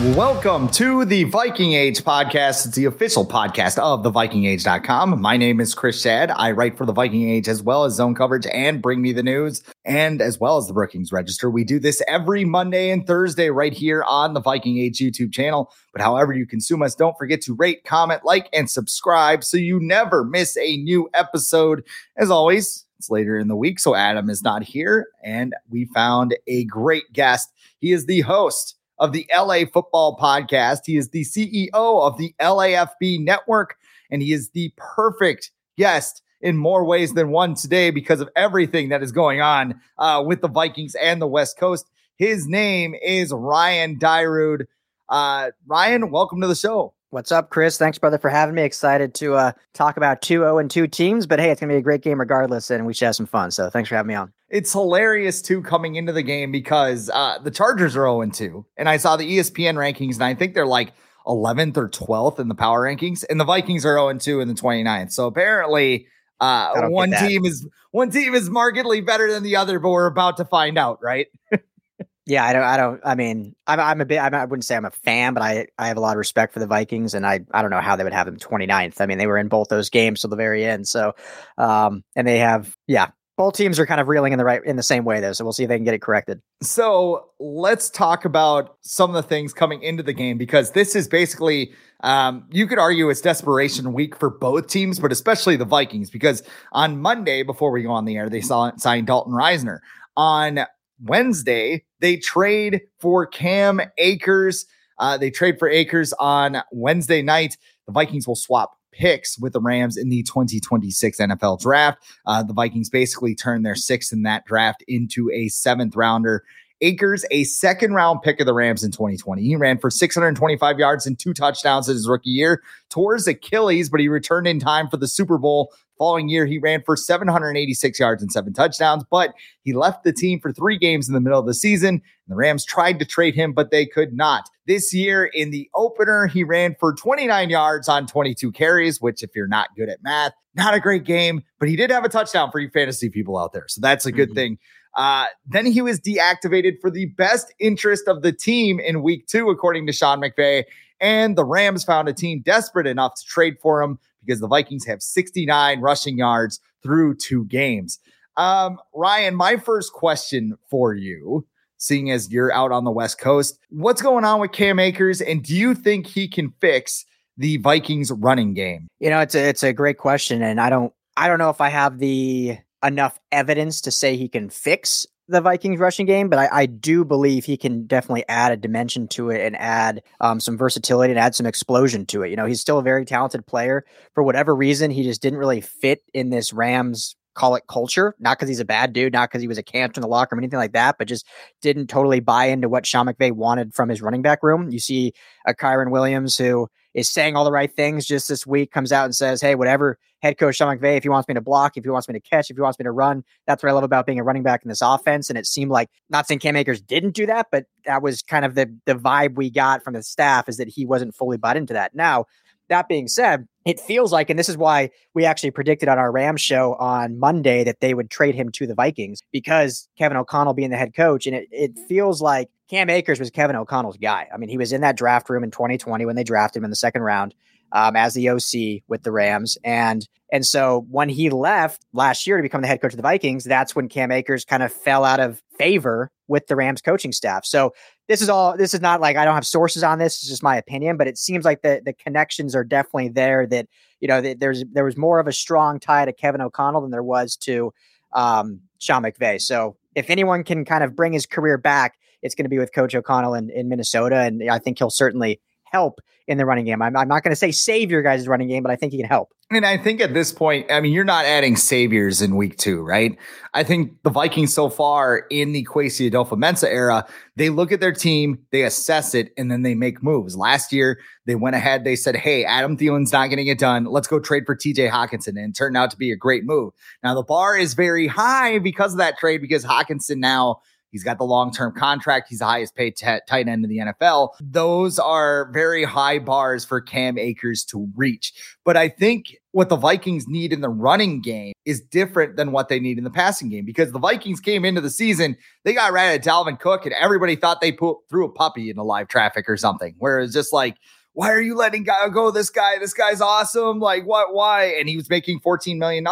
Welcome to the Viking Age podcast. It's the official podcast of the VikingAge.com. My name is Chris Schad. I write for the Viking Age as well as zone coverage and bring me the news and as well as the Brookings Register. We do this every Monday and Thursday right here on the Viking Age YouTube channel. But however you consume us, don't forget to rate, comment, like, and subscribe so you never miss a new episode. As always, it's later in the week, so Adam is not here, and we found a great guest. He is the host of the LA Football Podcast. He is the CEO of the LAFB Network, and he is the perfect guest in more ways than one today because of everything that is going on uh, with the Vikings and the West Coast. His name is Ryan Dyrud. Uh, Ryan, welcome to the show. What's up, Chris? Thanks, brother, for having me. Excited to uh, talk about two 0 and 2 teams, but hey, it's going to be a great game regardless, and we should have some fun. So thanks for having me on. It's hilarious, too, coming into the game because uh, the Chargers are 0 and 2. And I saw the ESPN rankings, and I think they're like 11th or 12th in the power rankings, and the Vikings are 0 and 2 in the 29th. So apparently, uh, one team is one team is markedly better than the other, but we're about to find out, right? Yeah, I don't. I don't. I mean, I'm, I'm a bit. I'm, I wouldn't say I'm a fan, but I, I have a lot of respect for the Vikings, and I, I don't know how they would have them 29th. I mean, they were in both those games till the very end. So, um, and they have, yeah, both teams are kind of reeling in the right in the same way though. So we'll see if they can get it corrected. So let's talk about some of the things coming into the game because this is basically, um, you could argue it's desperation week for both teams, but especially the Vikings because on Monday before we go on the air, they saw signed Dalton Risner. on Wednesday, they trade for Cam Akers. Uh, they trade for Akers on Wednesday night. The Vikings will swap picks with the Rams in the 2026 NFL draft. Uh, the Vikings basically turned their sixth in that draft into a seventh rounder. Akers, a second round pick of the Rams in 2020. He ran for 625 yards and two touchdowns in his rookie year, towards Achilles, but he returned in time for the Super Bowl Following year, he ran for 786 yards and seven touchdowns, but he left the team for three games in the middle of the season. the Rams tried to trade him, but they could not. This year in the opener, he ran for 29 yards on 22 carries, which, if you're not good at math, not a great game, but he did have a touchdown for you fantasy people out there. So that's a good mm-hmm. thing. Uh, then he was deactivated for the best interest of the team in week two, according to Sean McVay. And the Rams found a team desperate enough to trade for him because the Vikings have 69 rushing yards through two games. Um, Ryan, my first question for you, seeing as you're out on the West Coast, what's going on with Cam Akers, and do you think he can fix the Vikings running game? You know, it's a it's a great question, and I don't I don't know if I have the enough evidence to say he can fix the Vikings rushing game, but I, I, do believe he can definitely add a dimension to it and add um, some versatility and add some explosion to it. You know, he's still a very talented player. For whatever reason, he just didn't really fit in this Rams call it culture, not because he's a bad dude, not because he was a cancer in the locker room, or anything like that, but just didn't totally buy into what Sean McVay wanted from his running back room. You see a Kyren Williams who is saying all the right things just this week, comes out and says, Hey, whatever head coach Sean McVay, if he wants me to block, if he wants me to catch, if he wants me to run, that's what I love about being a running back in this offense. And it seemed like not saying Cam Akers didn't do that, but that was kind of the the vibe we got from the staff is that he wasn't fully bought into that. Now, that being said, it feels like, and this is why we actually predicted on our Rams show on Monday that they would trade him to the Vikings because Kevin O'Connell being the head coach. And it, it feels like Cam Akers was Kevin O'Connell's guy. I mean, he was in that draft room in 2020 when they drafted him in the second round um, as the OC with the Rams. And and so when he left last year to become the head coach of the Vikings, that's when Cam Akers kind of fell out of favor with the Rams coaching staff. So this is all this is not like I don't have sources on this, it's just my opinion, but it seems like the the connections are definitely there that you know that there's there was more of a strong tie to Kevin O'Connell than there was to um Sean McVay. So if anyone can kind of bring his career back, it's going to be with Coach O'Connell in, in Minnesota. And I think he'll certainly help in the running game. I'm, I'm not going to say save your guys' running game, but I think he can help. And I think at this point, I mean, you're not adding saviors in week two, right? I think the Vikings so far in the Kwesi Adofo-Mensah era, they look at their team, they assess it, and then they make moves. Last year, they went ahead, they said, Hey, Adam Thielen's not getting it done. Let's go trade for TJ Hockenson. And it turned out to be a great move. Now, the bar is very high because of that trade, because Hockenson now He's got the long term contract. He's the highest paid t- tight end in the NFL. Those are very high bars for Cam Akers to reach. But I think what the Vikings need in the running game is different than what they need in the passing game because the Vikings came into the season, they got rid of Dalvin Cook, and everybody thought they put, threw a puppy into live traffic or something. Whereas just like, why are you letting go this guy? This guy's awesome. Like, what? Why? And he was making $14 million.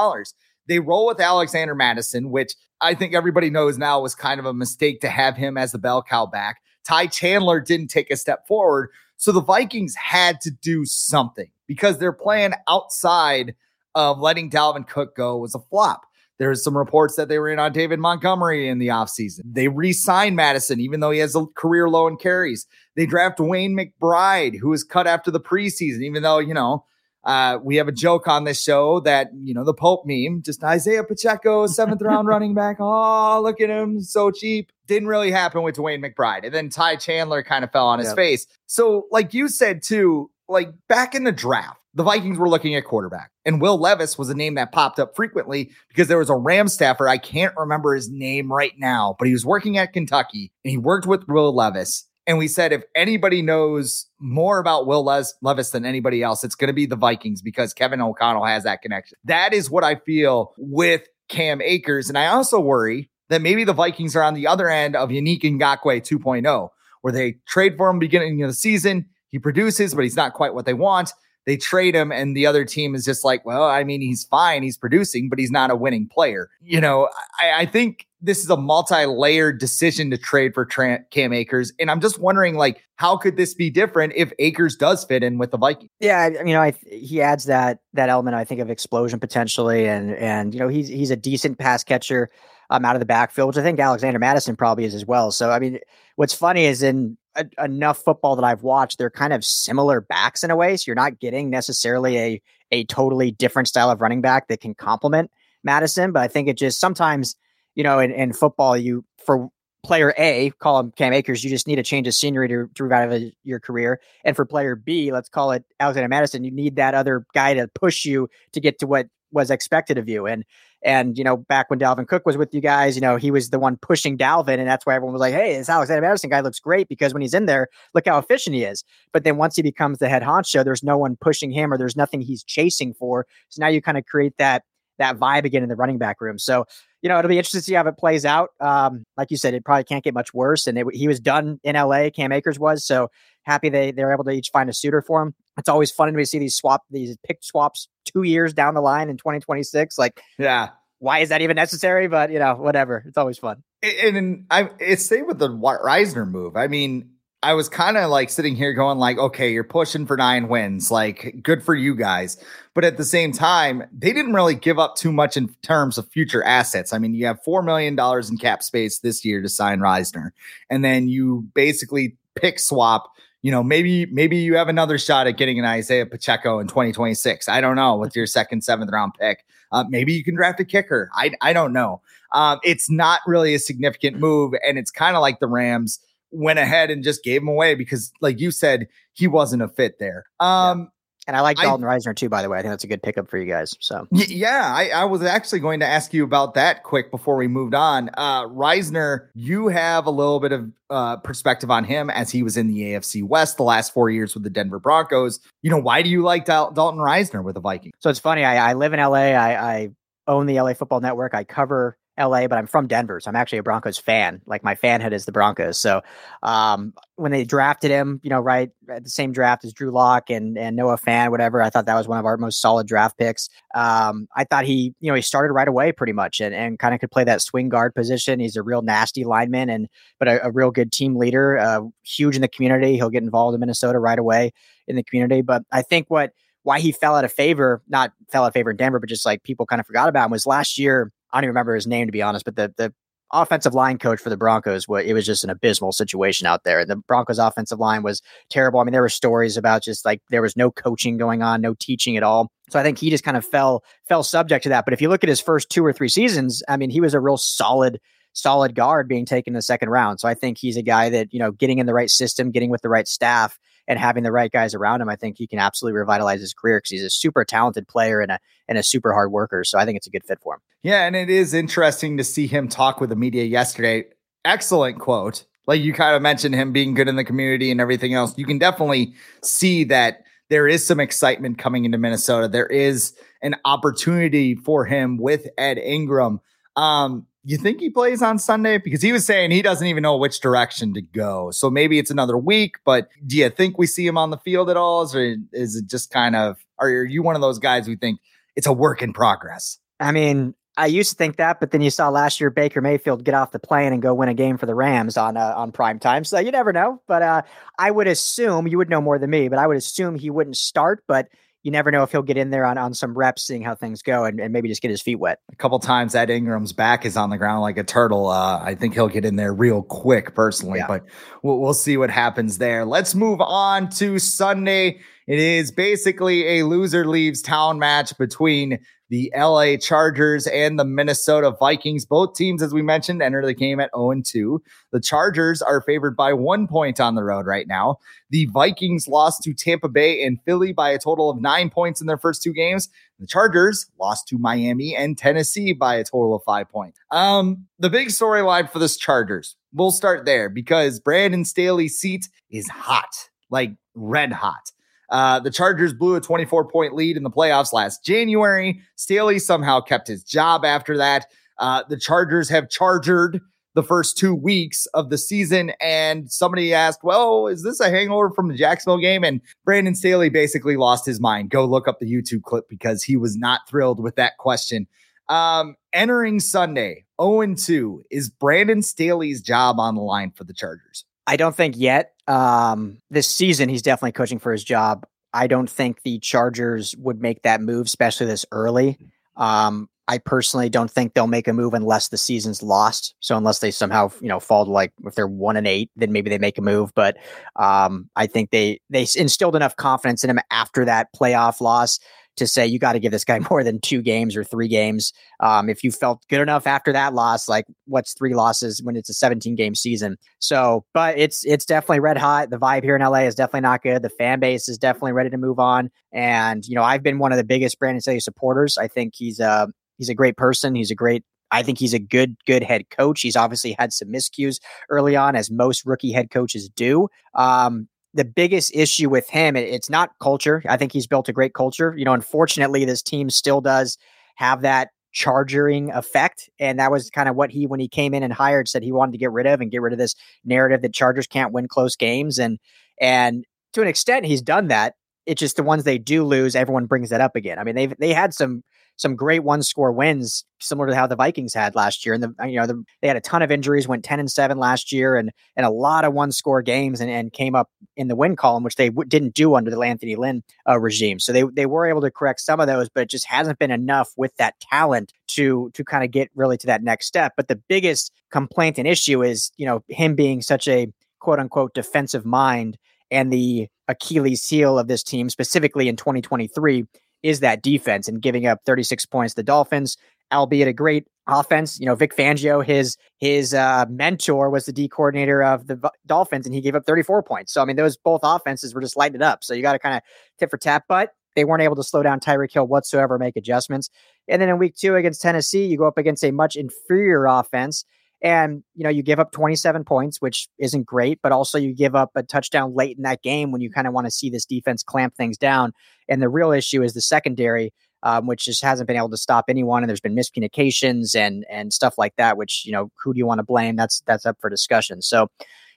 They roll with Alexander Mattison, which I think everybody knows now was kind of a mistake to have him as the bell cow back. Ty Chandler didn't take a step forward. So the Vikings had to do something because their plan outside of letting Dalvin Cook go was a flop. There's some reports that they were in on David Montgomery in the offseason. They re signed Mattison, even though he has a career low in carries. They draft Wayne McBride, who was cut after the preseason, even though, you know, uh, we have a joke on this show that, you know, the Pope meme, just Isaiah Pacheco, seventh round running back. Oh, look at him, so cheap. Didn't really happen with DeWayne McBride. And then Ty Chandler kind of fell on his yep. face. So, like you said too, like back in the draft, the Vikings were looking at quarterback, and Will Levis was a name that popped up frequently because there was a Ram staffer. I can't remember his name right now, but he was working at Kentucky and he worked with Will Levis. And we said if anybody knows more about Will Les- Levis than anybody else, it's going to be the Vikings because Kevin O'Connell has that connection. That is what I feel with Cam Akers. And I also worry that maybe the Vikings are on the other end of Yannick Ngakoue 2.0, where they trade for him beginning of the season. He produces, but he's not quite what they want. They trade him, and the other team is just like, well, I mean, he's fine, he's producing, but he's not a winning player. You know, I, I think this is a multi-layered decision to trade for Cam Akers, and I'm just wondering, like, how could this be different if Akers does fit in with the Vikings? Yeah, you know, I, he adds that that element, I think, of explosion potentially, and and you know, he's he's a decent pass catcher um, out of the backfield, which I think Alexander Mattison probably is as well. So, I mean, what's funny is in a, enough football that I've watched, they're kind of similar backs in a way. So you're not getting necessarily a a totally different style of running back that can complement Mattison. But I think it just sometimes you know, in, in football, you for player A, call him Cam Akers, you just need a change of scenery to, to revive your career. And for player B, let's call it Alexander Mattison, you need that other guy to push you to get to what was expected of you. And and you know, back when Dalvin Cook was with you guys, you know, he was the one pushing Dalvin, and that's why everyone was like, "Hey, this Alexander Mattison guy looks great because when he's in there, look how efficient he is." But then once he becomes the head honcho, there's no one pushing him, or there's nothing he's chasing for. So now you kind of create that that vibe again in the running back room. So you know, it'll be interesting to see how it plays out. Um, like you said, it probably can't get much worse. And it, he was done in LA. Cam Akers was so happy they they're able to each find a suitor for him. It's always fun to see these swap these pick swaps two years down the line in 2026. Like, yeah, why is that even necessary? But you know, whatever. It's always fun. And, and I, it's same with the Risner move. I mean, I was kind of like sitting here going like, okay, you're pushing for nine wins, like good for you guys. But at the same time, they didn't really give up too much in terms of future assets. I mean, you have four million dollars in cap space this year to sign Risner, and then you basically pick swap. You know, maybe maybe you have another shot at getting an Isaiah Pacheco in 2026. I don't know with your second, seventh round pick. Uh, maybe you can draft a kicker. I I don't know. Um, it's not really a significant move, and it's kind of like the Rams went ahead and just gave him away because, like you said, he wasn't a fit there. Um, yeah. And I like Dalton I, Risner too, by the way. I think that's a good pickup for you guys. So yeah, I, I, was actually going to ask you about that quick before we moved on. Uh, Risner, you have a little bit of uh, perspective on him as he was in the AFC West the last four years with the Denver Broncos. You know, why do you like Dal- Dalton Risner with the Vikings? So it's funny. I, I live in LA. I, I own the LA Football Network. I cover LA, but I'm from Denver, so I'm actually a Broncos fan. Like my fanhood is the Broncos. So um, when they drafted him, you know, right at the same draft as Drew Lock and and Noah Fant, whatever, I thought that was one of our most solid draft picks. Um, I thought he, you know, he started right away pretty much and, and kind of could play that swing guard position. He's a real nasty lineman and but a, a real good team leader, uh, huge in the community. He'll get involved in Minnesota right away in the community. But I think what why he fell out of favor, not fell out of favor in Denver, but just like people kind of forgot about him was last year I don't even remember his name to be honest, but the the offensive line coach for the Broncos, it was just an abysmal situation out there. And the Broncos offensive line was terrible. I mean, there were stories about just like there was no coaching going on, no teaching at all. So I think he just kind of fell fell subject to that. But if you look at his first two or three seasons, I mean, he was a real solid solid guard being taken in the second round. So I think he's a guy that, you know, getting in the right system, getting with the right staff and having the right guys around him, I think he can absolutely revitalize his career because he's a super talented player and a and a super hard worker. So I think it's a good fit for him. Yeah, and it is interesting to see him talk with the media yesterday. Excellent quote. Like you kind of mentioned him being good in the community and everything else. You can definitely see that there is some excitement coming into Minnesota. There is an opportunity for him with Ed Ingram. Um, you think he plays on Sunday? Because he was saying he doesn't even know which direction to go. So maybe it's another week, but do you think we see him on the field at all? Or is it just kind of, are you one of those guys who think it's a work in progress? I mean, I used to think that, but then you saw last year Baker Mayfield get off the plane and go win a game for the Rams on uh, on prime time. So you never know. But uh, I would assume you would know more than me, but I would assume he wouldn't start. But you never know if he'll get in there on, on some reps, seeing how things go, and, and maybe just get his feet wet. A couple times that Ingram's back is on the ground like a turtle. Uh, I think he'll get in there real quick, personally, yeah. but we'll, we'll see what happens there. Let's move on to Sunday. It is basically a loser leaves town match between the LA Chargers and the Minnesota Vikings. Both teams, as we mentioned, enter the game at 0 2. The Chargers are favored by one point on the road right now. The Vikings lost to Tampa Bay and Philly by a total of nine points in their first two games. The Chargers lost to Miami and Tennessee by a total of five points. Um, the big storyline for this Chargers, we'll start there because Brandon Staley's seat is hot, like red hot. Uh, the Chargers blew a 24 point lead in the playoffs last January. Staley somehow kept his job after that. Uh, the Chargers have chargered the first two weeks of the season. And somebody asked, well, is this a hangover from the Jacksonville game? And Brandon Staley basically lost his mind. Go look up the YouTube clip because he was not thrilled with that question. Um, entering Sunday, 0 2, is Brandon Staley's job on the line for the Chargers? I don't think yet. Um, this season, he's definitely coaching for his job. I don't think the Chargers would make that move, especially this early. Um, I personally don't think they'll make a move unless the season's lost. So unless they somehow, you know, fall to like if they're one and eight, then maybe they make a move. But um, I think they they instilled enough confidence in him after that playoff loss to say you got to give this guy more than two games or three games. Um, if you felt good enough after that loss, like what's three losses when it's a 17 game season? So, but it's it's definitely red hot. The vibe here in LA is definitely not good. The fan base is definitely ready to move on. And you know, I've been one of the biggest Brandon Staley supporters. I think he's a he's a great person. He's a great I think he's a good, good head coach. He's obviously had some miscues early on, as most rookie head coaches do. Um, the biggest issue with him, it's not culture. I think he's built a great culture. You know, unfortunately, this team still does have that chargering effect. And that was kind of what he, when he came in and hired, said he wanted to get rid of and get rid of this narrative that Chargers can't win close games. And, and to an extent, he's done that. It's just the ones they do lose, everyone brings that up again. I mean, they've, they had some some great one score wins, similar to how the Vikings had last year. And the you know the, they had a ton of injuries, went ten and seven last year, and and a lot of one score games, and, and came up in the win column, which they w- didn't do under the Anthony Lynn uh, regime. So they they were able to correct some of those, but it just hasn't been enough with that talent to to kind of get really to that next step. But the biggest complaint and issue is you know him being such a quote unquote defensive mind and the Achilles heel of this team, specifically in 2023, is that defense and giving up 36 points. The Dolphins, albeit a great offense, you know, Vic Fangio, his his uh, mentor was the D coordinator of the Dolphins, and he gave up 34 points. So I mean, those both offenses were just lighting up. So you got to kind of tip for tap, but they weren't able to slow down Tyreek Hill whatsoever, make adjustments. And then in week two against Tennessee, you go up against a much inferior offense and, you know, you give up 27 points, which isn't great, but also you give up a touchdown late in that game when you kind of want to see this defense clamp things down. And the real issue is the secondary, um, which just hasn't been able to stop anyone. And there's been miscommunications and and stuff like that, which, you know, who do you want to blame? That's that's up for discussion. So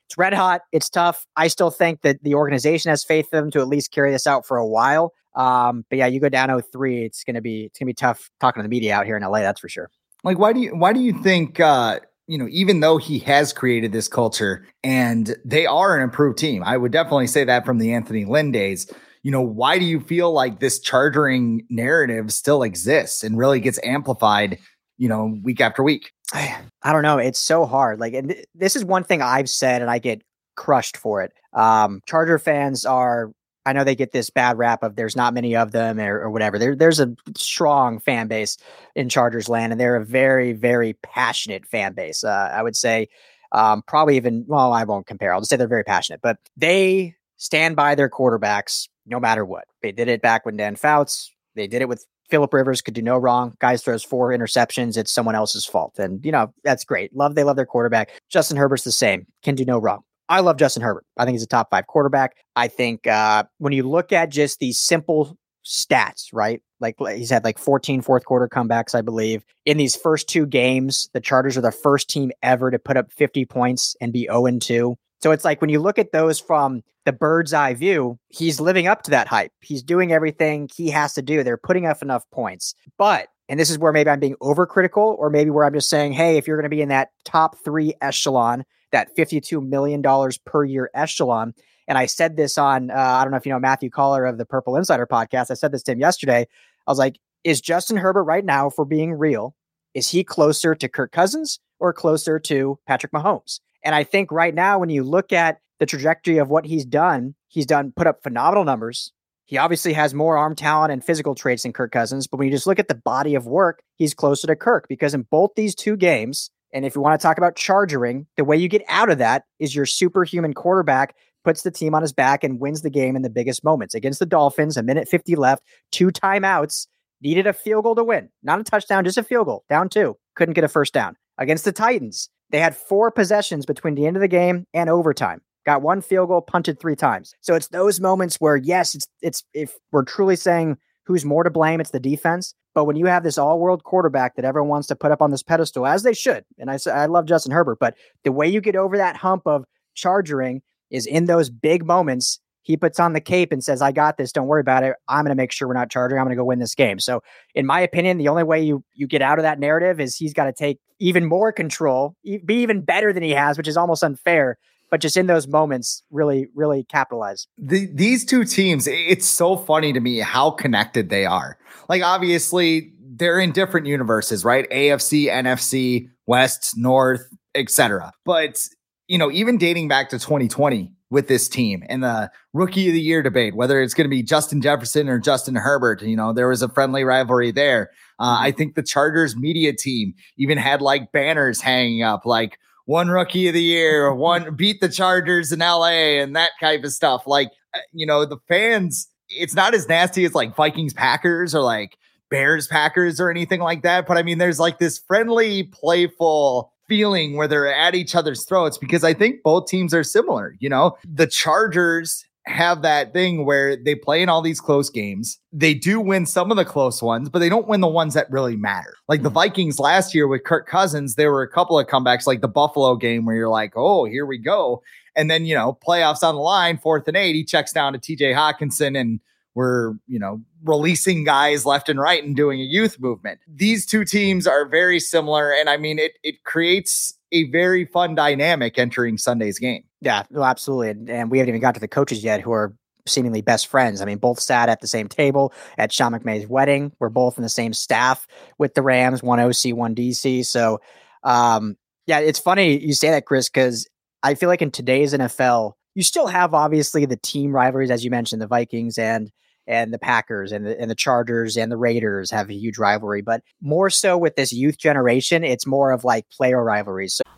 it's red hot. It's tough. I still think that the organization has faith in them to at least carry this out for a while. Um, but yeah, you go down 03, it's gonna be it's gonna be tough talking to the media out here in LA, that's for sure. Like why do you why do you think uh you know, even though he has created this culture and they are an improved team, I would definitely say that from the Anthony Lynn days. You know, why do you feel like this chargering narrative still exists and really gets amplified, you know, week after week? I, I don't know. It's so hard. Like, and th- this is one thing I've said, and I get crushed for it. Um, Charger fans are. I know they get this bad rap of there's not many of them or, or whatever. There, there's a strong fan base in Chargers land, and they're a very, very passionate fan base. Uh, I would say, um, probably even well, I won't compare. I'll just say they're very passionate, but they stand by their quarterbacks no matter what. They did it back when Dan Fouts. They did it with Philip Rivers could do no wrong. Guys throws four interceptions. It's someone else's fault. And, you know, that's great. Love, they love their quarterback. Justin Herbert's the same. Can do no wrong. I love Justin Herbert. I think he's a top five quarterback. I think uh, when you look at just these simple stats, right? Like he's had like 14 fourth quarter comebacks, I believe. In these first two games, the Chargers are the first team ever to put up 50 points and be 0 2. So it's like when you look at those from the bird's eye view, he's living up to that hype. He's doing everything he has to do. They're putting up enough points. But, and this is where maybe I'm being overcritical, or maybe where I'm just saying, hey, if you're going to be in that top three echelon, that $52 million per year echelon, and I said this on, uh, I don't know if you know Matthew Coller of the Purple Insider podcast. I said this to him yesterday. I was like, is Justin Herbert right now, for being real, is he closer to Kirk Cousins or closer to Patrick Mahomes? And I think right now, when you look at the trajectory of what he's done, he's done put up phenomenal numbers. He obviously has more arm talent and physical traits than Kirk Cousins, but when you just look at the body of work, he's closer to Kirk because in both these two games, and if you want to talk about charging, the way you get out of that is your superhuman quarterback puts the team on his back and wins the game in the biggest moments. Against the Dolphins, a minute 50 left, two timeouts, needed a field goal to win. Not a touchdown, just a field goal. Down two. Couldn't get a first down. Against the Titans, they had four possessions between the end of the game and overtime. Got one field goal, punted three times. So it's those moments where, yes, it's it's if we're truly saying who's more to blame, it's the defense. But when you have this all-world quarterback that everyone wants to put up on this pedestal, as they should, and I I love Justin Herbert, but the way you get over that hump of chargering is in those big moments he puts on the cape and says, I got this. Don't worry about it. I'm going to make sure we're not charging. I'm going to go win this game. So, in my opinion, the only way you, you get out of that narrative is he's got to take even more control, be even better than he has, which is almost unfair. But just in those moments, really, really capitalize. The, these two teams, it's so funny to me how connected they are. Like, obviously, they're in different universes, right? AFC, NFC, West, North, etc. But, you know, even dating back to 2020, with this team and the rookie of the year debate, whether it's going to be Justin Jefferson or Justin Herbert. You know, there was a friendly rivalry there. Uh, I think the Chargers media team even had like banners hanging up, like one rookie of the year, one beat the Chargers in LA and that type of stuff. Like, uh, you know, the fans, it's not as nasty as like Vikings Packers or like Bears Packers or anything like that. But I mean, there's like this friendly, playful, feeling where they're at each other's throats because I think both teams are similar. You know, the Chargers have that thing where they play in all these close games. They do win some of the close ones, but they don't win the ones that really matter. Like the mm-hmm. Vikings last year with Kirk Cousins, there were a couple of comebacks like the Buffalo game where you're like, oh, here we go. And then, you know, playoffs on the line, fourth and eight, he checks down to TJ Hockenson and we're, you know, releasing guys left and right and doing a youth movement. These two teams are very similar. And I mean, it, it creates a very fun dynamic entering Sunday's game. Yeah, well, absolutely. And we haven't even got to the coaches yet who are seemingly best friends. I mean, both sat at the same table at Sean McVay's wedding. We're both in the same staff with the Rams, one OC, one DC. So, um, yeah, it's funny you say that, Chris, because I feel like in today's NFL, you still have obviously the team rivalries, as you mentioned, the Vikings and and the Packers and the and the Chargers and the Raiders have a huge rivalry, but more so with this youth generation, it's more of like player rivalries. So-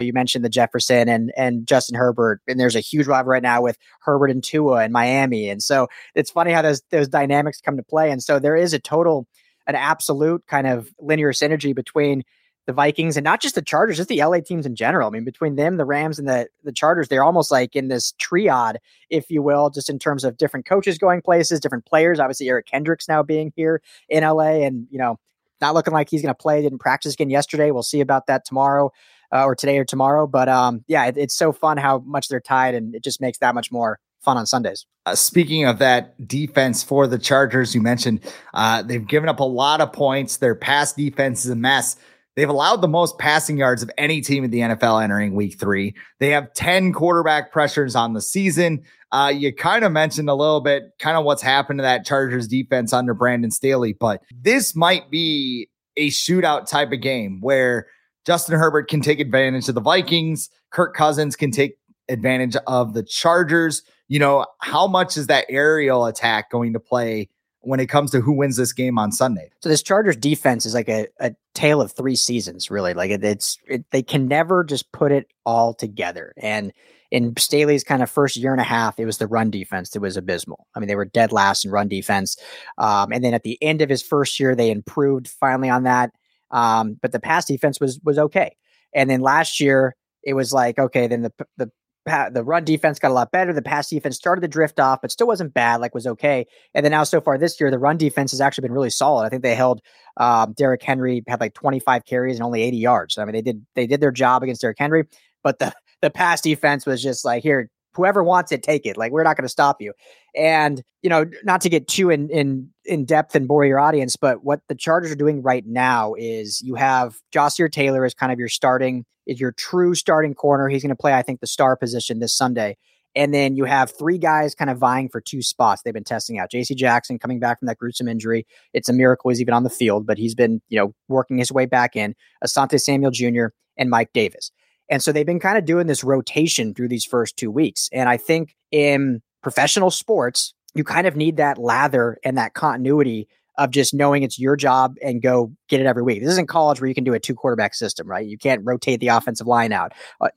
You mentioned the Jefferson and and Justin Herbert, and there's a huge rival right now with Herbert and Tua in Miami, and so it's funny how those those dynamics come to play. And so there is a total, an absolute kind of linear synergy between the Vikings and not just the Chargers, just the LA teams in general. I mean, between them, the Rams, and the the Chargers, they're almost like in this triad, if you will, just in terms of different coaches going places, different players. Obviously, Eric Kendricks now being here in LA, and you know, not looking like he's going to play. Didn't practice again yesterday. We'll see about that tomorrow. Uh, or today or tomorrow, but um, yeah, it, it's so fun how much they're tied, and it just makes that much more fun on Sundays. Uh, speaking of that defense for the Chargers, you mentioned uh, they've given up a lot of points. Their pass defense is a mess. They've allowed the most passing yards of any team in the NFL entering week three. They have 10 quarterback pressures on the season. Uh, you kind of mentioned a little bit kind of what's happened to that Chargers defense under Brandon Staley, but this might be a shootout type of game where Justin Herbert can take advantage of the Vikings, Kirk Cousins can take advantage of the Chargers. You know, how much is that aerial attack going to play when it comes to who wins this game on Sunday. So this Chargers defense is like a, a tale of three seasons, really. Like it, it's it, they can never just put it all together. And in Staley's kind of first year and a half, it was the run defense that was abysmal. I mean, they were dead last in run defense. Um, and then at the end of his first year, they improved finally on that. Um, but the pass defense was was okay. And then last year, it was like okay, then the the the run defense got a lot better. The pass defense started to drift off, but still wasn't bad. Like was okay. And then now so far this year, the run defense has actually been really solid. I think they held um, Derrick Henry had like 25 carries and only 80 yards. I mean, they did they did their job against Derrick Henry, but the the pass defense was just like here. Whoever wants it, take it. Like we're not going to stop you. And you know, not to get too in in in depth and bore your audience, but what the Chargers are doing right now is you have Ja'Sir Taylor as kind of your starting is your true starting corner. He's going to play, I think, the star position this Sunday. And then you have three guys kind of vying for two spots. They've been testing out. JC Jackson coming back from that gruesome injury. It's a miracle he's even on the field, but he's been, you know, working his way back in. Asante Samuel Jr. and Mike Davis. And so they've been kind of doing this rotation through these first two weeks. And I think in professional sports, you kind of need that lather and that continuity of just knowing it's your job and go get it every week. This isn't college where you can do a two quarterback system, right? You can't rotate the offensive line out uh,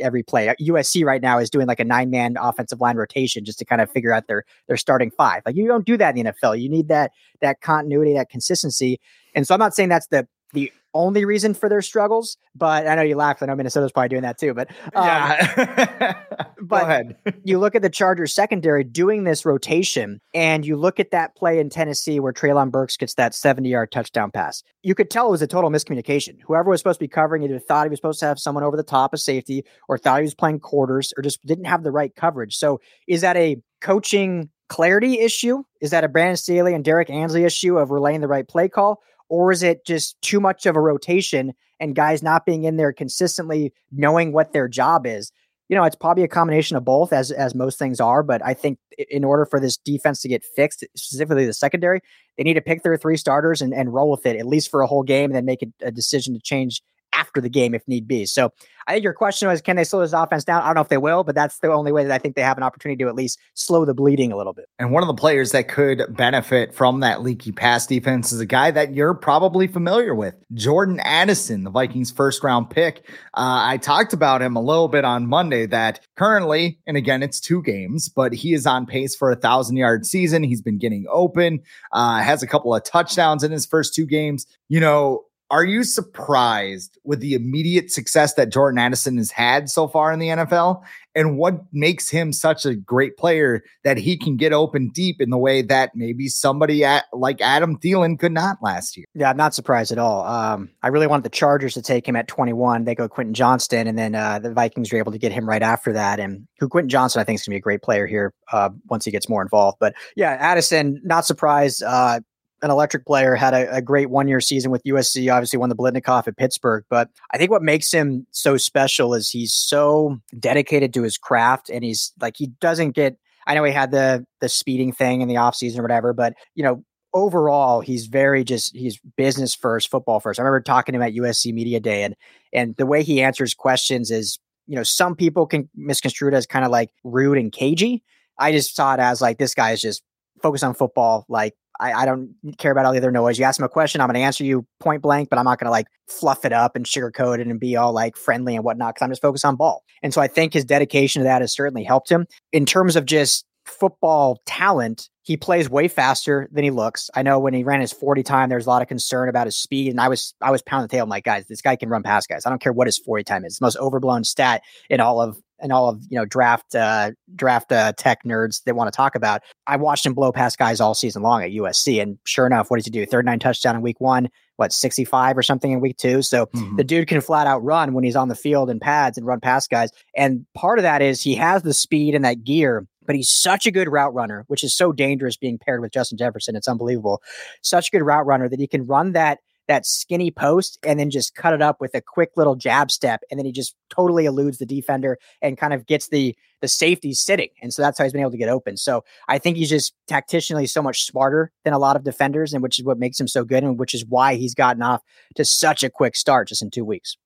every play. USC right now is doing like a nine man offensive line rotation just to kind of figure out their their starting five. Like you don't do that in the NFL. You need that that continuity, that consistency. And so I'm not saying that's the the only reason for their struggles. But I know you laugh. I know Minnesota's probably doing that too. But um, yeah, but you look at the Chargers secondary doing this rotation, and you look at that play in Tennessee where Treylon Burks gets that 70 yard touchdown pass. You could tell it was a total miscommunication. Whoever was supposed to be covering either thought he was supposed to have someone over the top of safety, or thought he was playing quarters, or just didn't have the right coverage. So is that a coaching clarity issue? Is that a Brandon Staley and Derrick Ansley issue of relaying the right play call? Or is it just too much of a rotation and guys not being in there consistently knowing what their job is? You know, it's probably a combination of both, as as most things are. But I think in order for this defense to get fixed, specifically the secondary, they need to pick their three starters and, and roll with it at least for a whole game, and then make a, a decision to change after the game if need be. So I think your question was, can they slow this offense down? I don't know if they will, but that's the only way that I think they have an opportunity to at least slow the bleeding a little bit. And one of the players that could benefit from that leaky pass defense is a guy that you're probably familiar with, Jordan Addison, the Vikings' first round pick. Uh, I talked about him a little bit on Monday. That currently, and again, it's two games, but he is on pace for a thousand yard season. He's been getting open, uh, has a couple of touchdowns in his first two games. You know, are you surprised with the immediate success that Jordan Addison has had so far in the NFL? And what makes him such a great player that he can get open deep in the way that maybe somebody at, like Adam Thielen could not last year? Yeah, I'm not surprised at all. Um, I really wanted the Chargers to take him at 21. They go Quentin Johnston, and then uh, the Vikings were able to get him right after that. And who Quentin Johnston, I think, is going to be a great player here uh, once he gets more involved. But yeah, Addison, not surprised. Uh, an electric player, had a, a great one year season with USC, obviously won the Biletnikoff at Pittsburgh. But I think what makes him so special is he's so dedicated to his craft and he's like, he doesn't get, I know he had the the speeding thing in the offseason or whatever, but you know, overall he's very just he's business first, football first. I remember talking to him at USC Media Day and and the way he answers questions is you know, some people can misconstrue it as kind of like rude and cagey. I just saw it as like this guy is just focused on football. Like I, I don't care about all the other noise. You ask him a question, I'm going to answer you point blank, but I'm not going to like fluff it up and sugarcoat it and be all like friendly and whatnot because I'm just focused on ball. And so I think his dedication to that has certainly helped him in terms of just football talent. He plays way faster than he looks. I know when he ran his 40 time, there's a lot of concern about his speed. And I was I was pounding the table. I'm like, guys, this guy can run past guys. I don't care what his 40 time is. It's the most overblown stat in all of and all of you know draft uh, draft uh, tech nerds that want to talk about. I watched him blow past guys all season long at USC, and sure enough, what did he do? Third nine touchdown in week one, what sixty five or something in week two. So mm-hmm. the dude can flat out run when he's on the field in pads and run past guys. And part of that is he has the speed and that gear. But he's such a good route runner, which is so dangerous being paired with Justin Jefferson. It's unbelievable. Such a good route runner that he can run that that skinny post and then just cut it up with a quick little jab step and then he just totally eludes the defender and kind of gets the the safety sitting. And so that's how he's been able to get open. So i think he's just tactically so much smarter than a lot of defenders and which is what makes him so good and which is why he's gotten off to such a quick start just in two weeks.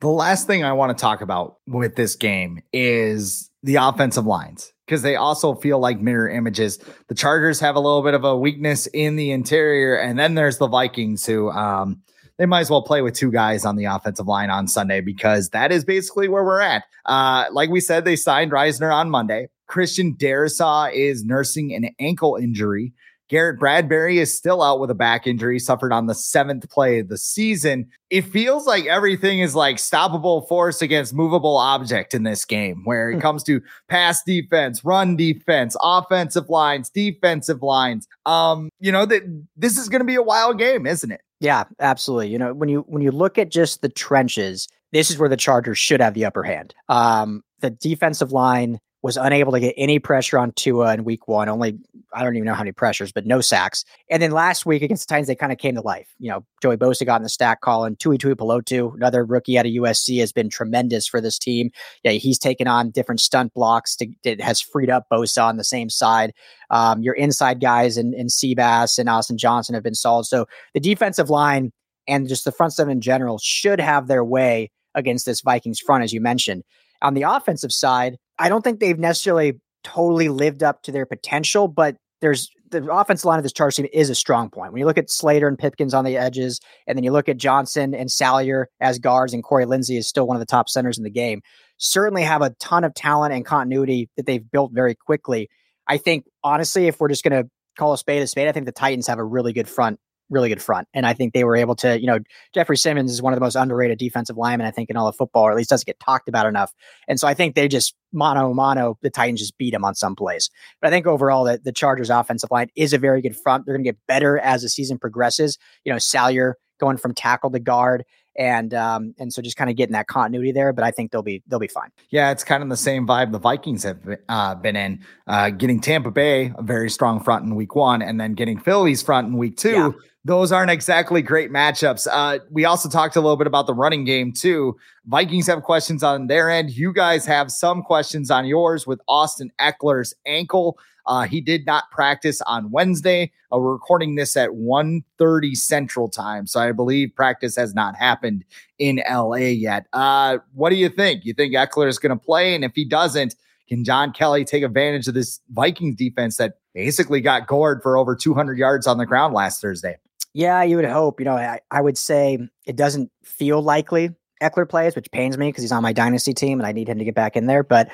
The last thing i want to talk about with this game is the offensive lines because they also feel like mirror images. The Chargers have a little bit of a weakness in the interior, and then there's the Vikings who um, they might as well play with two guys on the offensive line on Sunday because that is basically where we're at. Uh, like we said, they signed Risner on Monday. Christian Darrisaw is nursing an ankle injury. Garrett Bradbury is still out with a back injury, suffered on the seventh play of the season. It feels like everything is like stoppable force against movable object in this game, where it hmm. comes to pass defense, run defense, offensive lines, defensive lines. Um, you know that this is going to be a wild game, isn't it? Yeah, absolutely. You know, when you when you look at just the trenches, this is where the Chargers should have the upper hand. Um, the defensive line was unable to get any pressure on Tua in week one. Only, I don't even know how many pressures, but no sacks. And then last week against the Titans, they kind of came to life. You know, Joey Bosa got in the stack call, and Tuli Tuipulotu, another rookie out of USC, has been tremendous for this team. Yeah, he's taken on different stunt blocks to, it has freed up Bosa on the same side. Um, your inside guys and, and Seabass and Austin Johnson have been solid. So the defensive line and just the front seven in general should have their way against this Vikings front, as you mentioned. On the offensive side, I don't think they've necessarily totally lived up to their potential, but there's the offensive line of this Chargers team is a strong point. When you look at Slater and Pipkins on the edges, and then you look at Johnson and Salyer as guards, and Corey Linsley is still one of the top centers in the game, certainly have a ton of talent and continuity that they've built very quickly. I think, honestly, if we're just going to call a spade a spade, I think the Titans have a really good front really good front. And I think they were able to, you know, Jeffrey Simmons is one of the most underrated defensive linemen, I think, in all of football, or at least doesn't get talked about enough. And so I think they just mono mono, the Titans just beat them on some plays. But I think overall that the Chargers offensive line is a very good front. They're going to get better as the season progresses. You know, Salyer going from tackle to guard and um, and so just kind of getting that continuity there. But I think they'll be they'll be fine. Yeah, it's kind of the same vibe the Vikings have uh, been in. Uh, getting Tampa Bay a very strong front in week one, and then getting Philly's front in week two. Yeah. Those aren't exactly great matchups. Uh, we also talked a little bit about the running game too. Vikings have questions on their end. You guys have some questions on yours with Austin Ekeler's ankle. Uh, he did not practice on Wednesday. Uh, we're recording this at 1.30 Central Time, so I believe practice has not happened in LA yet. Uh, what do you think? You think Ekeler is going to play? And if he doesn't, can John Kelly take advantage of this Vikings defense that basically got gored for over 200 yards on the ground last Thursday? Yeah, you would hope. You know, I, I would say it doesn't feel likely Ekeler plays, which pains me because he's on my dynasty team and I need him to get back in there. But,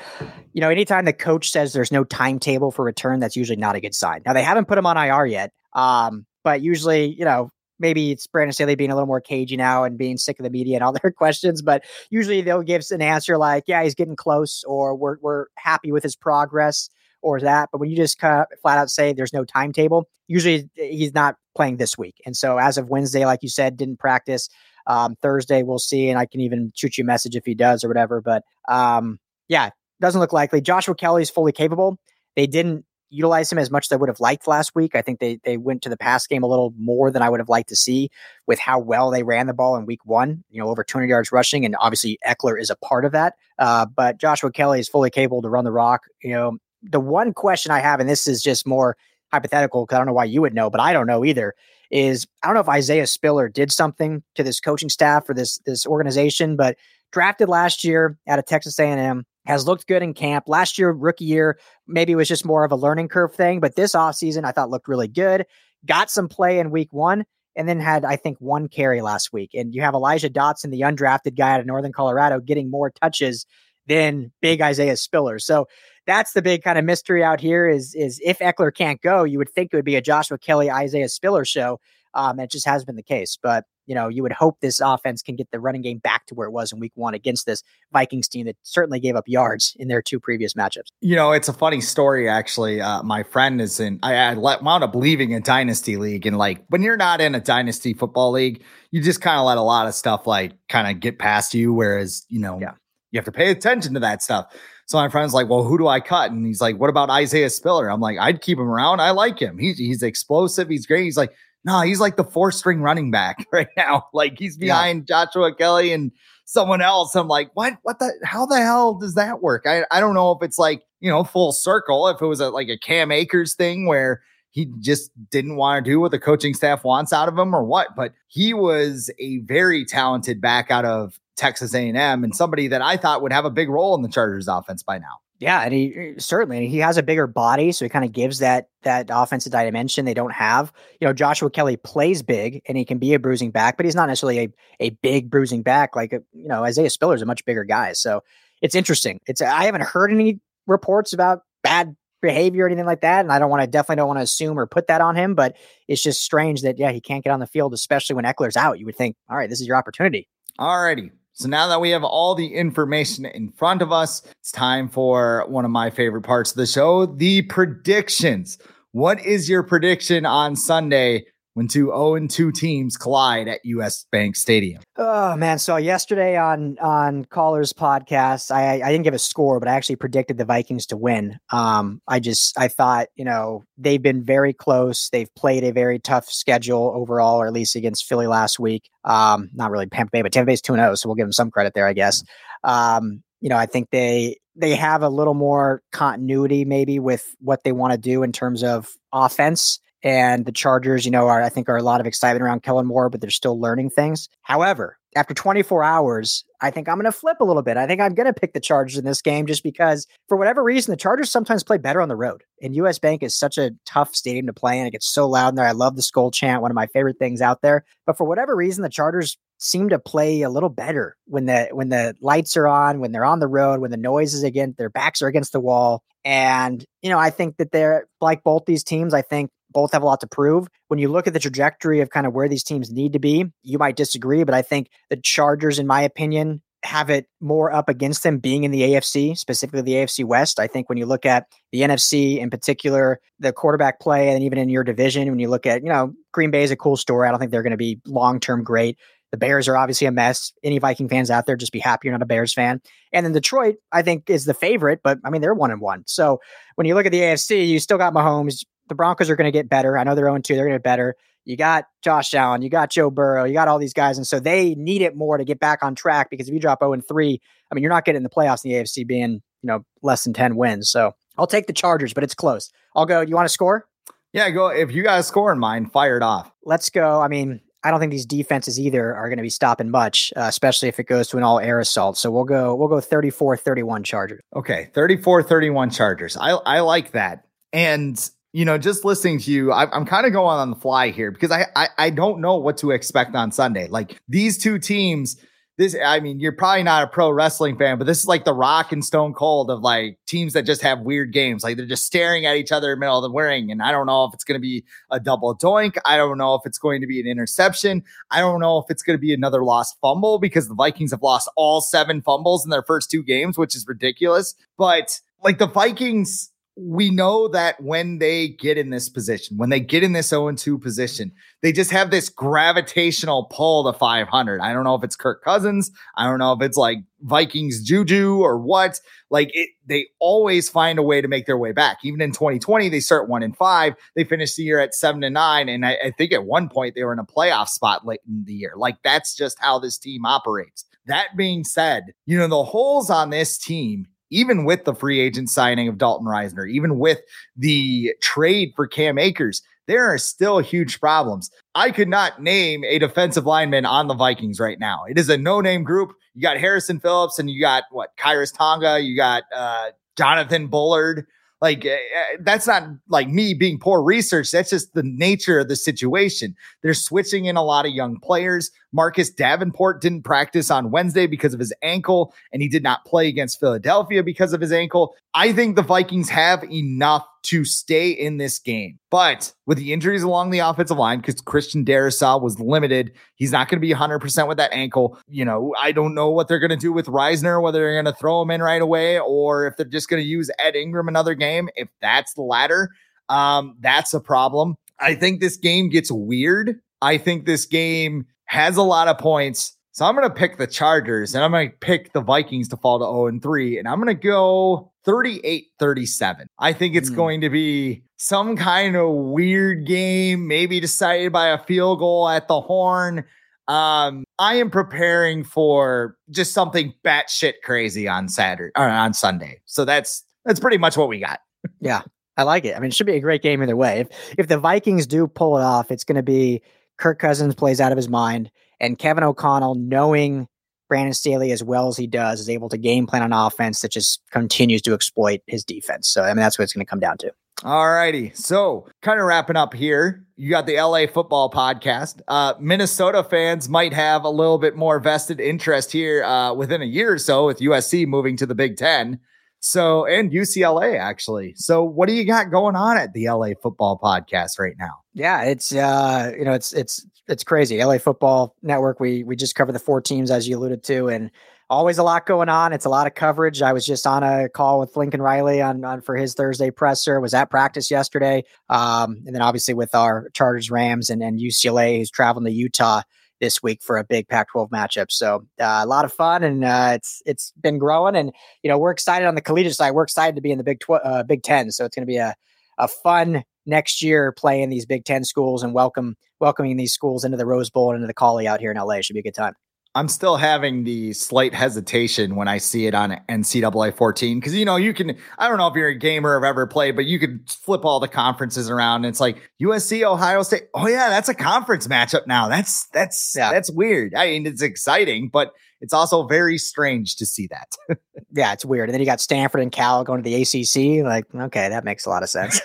you know, anytime the coach says there's no timetable for return, that's usually not a good sign. Now, they haven't put him on IR yet. Um, but usually, you know, maybe it's Brandon Staley being a little more cagey now and being sick of the media and all their questions. But usually they'll give an answer like, yeah, he's getting close or we're, we're happy with his progress or that. But when you just kind of flat out say there's no timetable, usually he's not playing this week. And so as of Wednesday, like you said, didn't practice. Um, Thursday, we'll see. And I can even shoot you a message if he does or whatever. But um, yeah, doesn't look likely. Joshua Kelly is fully capable. They didn't utilize him as much as I would have liked last week. I think they they went to the pass game a little more than I would have liked to see with how well they ran the ball in week one, you know, over 200 yards rushing. And obviously Ekeler is a part of that. Uh, but Joshua Kelly is fully capable to run the rock. You know, the one question I have, and this is just more hypothetical because I don't know why you would know, but I don't know either, is I don't know if Isaiah Spiller did something to this coaching staff or this this organization, but drafted last year out of Texas A&M, has looked good in camp. Last year, rookie year, maybe it was just more of a learning curve thing, but this offseason I thought looked really good. Got some play in week one and then had, I think, one carry last week. And you have Elijah Dotson, the undrafted guy out of Northern Colorado, getting more touches than big Isaiah Spiller. So that's the big kind of mystery out here is, is if Ekeler can't go, you would think it would be a Joshua Kelly, Isaiah Spiller show. Um, it just has been the case. But you know, you would hope this offense can get the running game back to where it was in week one against this Vikings team that certainly gave up yards in their two previous matchups. You know, it's a funny story, actually. Uh, my friend is in, I, I let, wound up leaving a dynasty league. And like, when you're not in a dynasty football league, you just kind of let a lot of stuff like kind of get past you. Whereas, you know, yeah. you have to pay attention to that stuff. So my friend's like, well, who do I cut? And he's like, what about Isaiah Spiller? I'm like, I'd keep him around. I like him. He's, he's explosive. He's great. He's like, no, he's like the four string running back right now. Like he's behind yeah. Joshua Kelley and someone else. I'm like, what? What the? How the hell does that work? I, I don't know if it's like, you know, full circle, if it was a, like a Cam Akers thing where he just didn't want to do what the coaching staff wants out of him or what, but he was a very talented back out of Texas A&M and somebody that I thought would have a big role in the Chargers offense by now. Yeah, and he eh, certainly he has a bigger body, so he kind of gives that that offensive dimension they don't have. You know, Joshua Kelley plays big and he can be a bruising back, but he's not necessarily a, a big bruising back like uh, you know Isaiah Spiller is a much bigger guy. So it's interesting. It's I haven't heard any reports about bad behavior or anything like that, and I don't want to definitely don't want to assume or put that on him. But it's just strange that yeah he can't get on the field, especially when Ekeler's out. You would think, all right, this is your opportunity. Alrighty, so now that we have all the information in front of us, it's time for one of my favorite parts of the show the predictions. What is your prediction on Sunday when two 0 2 teams collide at US Bank Stadium. Oh man, so yesterday on on Caller's podcast, I I didn't give a score, but I actually predicted the Vikings to win. Um I just I thought, you know, they've been very close. They've played a very tough schedule overall, or at least against Philly last week. Um not really Tampa Bay, but Tampa Bay's 2-0, so we'll give them some credit there, I guess. Um you know, I think they they have a little more continuity maybe with what they want to do in terms of offense and the Chargers, you know, are I think are a lot of excitement around Kellen Moore, but they're still learning things. However, after 24 hours, I think I'm going to flip a little bit. I think I'm going to pick the Chargers in this game just because, for whatever reason, the Chargers sometimes play better on the road. And US Bank is such a tough stadium to play in. It gets so loud in there. I love the skull chant, one of my favorite things out there. But for whatever reason, the Chargers seem to play a little better when the when the lights are on, when they're on the road, when the noise is against their backs are against the wall. And you know, I think that they're like both these teams. I think both have a lot to prove. When you look at the trajectory of kind of where these teams need to be, you might disagree, but I think the Chargers, in my opinion, have it more up against them being in the AFC, specifically the AFC West. I think when you look at the NFC in particular, the quarterback play, and even in your division, when you look at, you know, Green Bay is a cool story. I don't think they're going to be long term great. The Bears are obviously a mess. Any Viking fans out there, just be happy you're not a Bears fan. And then Detroit, I think, is the favorite, but I mean, they're one and one. So when you look at the AFC, you still got Mahomes, the Broncos are going to get better. I know they're 0 2. They're going to get better. You got Josh Allen, you got Joe Burrow, you got all these guys. And so they need it more to get back on track because if you drop 0 3, I mean, you're not getting the playoffs in the AFC being, you know, less than 10 wins. So I'll take the Chargers, but it's close. I'll go. You want to score? Yeah, go. If you got a score in mind, fire it off. Let's go. I mean, I don't think these defenses either are going to be stopping much, uh, especially if it goes to an all air assault. So we'll go we'll go 34-31 Chargers. Okay, 34-31 Chargers. I I like that. And you know, just listening to you, I, am kind of going on the fly here because I, I I don't know what to expect on Sunday. Like these two teams, this I mean, you're probably not a pro wrestling fan, but this is like the Rock and Stone Cold of like teams that just have weird games. Like they're just staring at each other in the middle of the ring, and I don't know if it's going to be a double doink. I don't know if it's going to be an interception. I don't know if it's going to be another lost fumble because the Vikings have lost all seven fumbles in their first two games, which is ridiculous. But like the Vikings we know that when they get in this position, when they get in this 0 2 position, they just have this gravitational pull to 500. I don't know if it's Kirk Cousins. I don't know if it's like Vikings juju or what. Like it, they always find a way to make their way back. Even in 2020, they start one and five. They finish the year at seven and nine. And I, I think at one point they were in a playoff spot late in the year. Like that's just how this team operates. That being said, you know, the holes on this team even with the free agent signing of Dalton Risner, even with the trade for Cam Akers, there are still huge problems. I could not name a defensive lineman on the Vikings right now. It is a no name group. You got Harrison Phillips and you got what, Khyiris Tonga, you got uh, Jonathan Bullard. Like uh, that's not like me being poor research. That's just the nature of the situation. They're switching in a lot of young players. Marcus Davenport didn't practice on Wednesday because of his ankle, and he did not play against Philadelphia because of his ankle. I think the Vikings have enough to stay in this game. But with the injuries along the offensive line, because Christian Darrisaw was limited, he's not going to be 100% with that ankle. You know, I don't know what they're going to do with Risner, whether they're going to throw him in right away or if they're just going to use Ed Ingram another game. If that's the latter, um, that's a problem. I think this game gets weird. I think this game has a lot of points. So I'm going to pick the Chargers and I'm going to pick the Vikings to fall to 0 and 3. And I'm going to go 38 37. I think it's mm. going to be some kind of weird game, maybe decided by a field goal at the horn. Um, I am preparing for just something batshit crazy on Saturday or on Sunday. So that's that's pretty much what we got. yeah, I like it. I mean, it should be a great game either way. If if the Vikings do pull it off, it's going to be Kirk Cousins plays out of his mind, and Kevin O'Connell, knowing Brandon Staley as well as he does, is able to game plan an offense that just continues to exploit his defense. So, I mean, that's what it's going to come down to. All righty. So, kind of wrapping up here, you got the LA football podcast. Uh, Minnesota fans might have a little bit more vested interest here uh, within a year or so with USC moving to the Big Ten. So, and UCLA actually. So, what do you got going on at the LA Football Podcast right now? Yeah, it's uh, you know, it's it's it's crazy. LA Football Network. We we just cover the four teams as you alluded to, and always a lot going on. It's a lot of coverage. I was just on a call with Lincoln Riley on, on for his Thursday presser. Was at practice yesterday, um, and then obviously with our Chargers, Rams, and and UCLA who's traveling to Utah this week for a big Pac-12 matchup. So uh, a lot of fun, and uh, it's it's been growing. And you know we're excited on the collegiate side. We're excited to be in the Big tw- uh, Big Ten. So it's going to be a a fun next year playing these Big Ten schools and welcome welcoming these schools into the Rose Bowl and into the Coli out here in LA. Should be a good time. I'm still having the slight hesitation when I see it on NCAA 14 because you know you can. I don't know if you're a gamer or have ever played, but you could flip all the conferences around. And it's like USC, Ohio State. Oh yeah, that's a conference matchup now. That's that's yeah. that's weird. I mean, it's exciting, but it's also very strange to see that. yeah, it's weird. And then you got Stanford and Cal going to the ACC. Like, okay, that makes a lot of sense.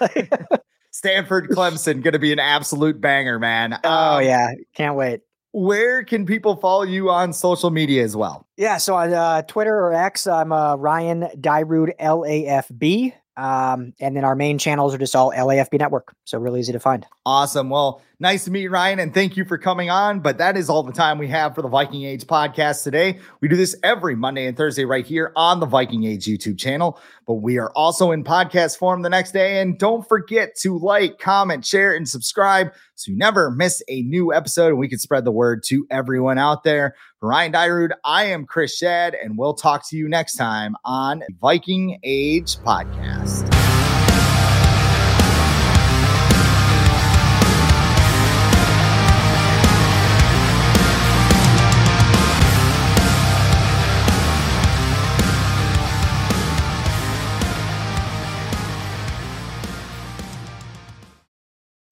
Stanford Clemson going to be an absolute banger, man. Oh um, yeah, can't wait where can people follow you on social media as well? Yeah, so on uh, Twitter or X, I'm uh, Ryan Dyrud LAFB. Um, and then our main channels are just all LAFB network. So really easy to find. Awesome. Well, nice to meet Ryan and thank you for coming on. But that is all the time we have for the Viking Age podcast today. We do this every Monday and Thursday right here on the Viking Age YouTube channel. But we are also in podcast form the next day. And don't forget to like, comment, share, and subscribe so you never miss a new episode and we can spread the word to everyone out there. For Ryan Dyrud, I am Chris Schad, and we'll talk to you next time on Viking Age Podcast.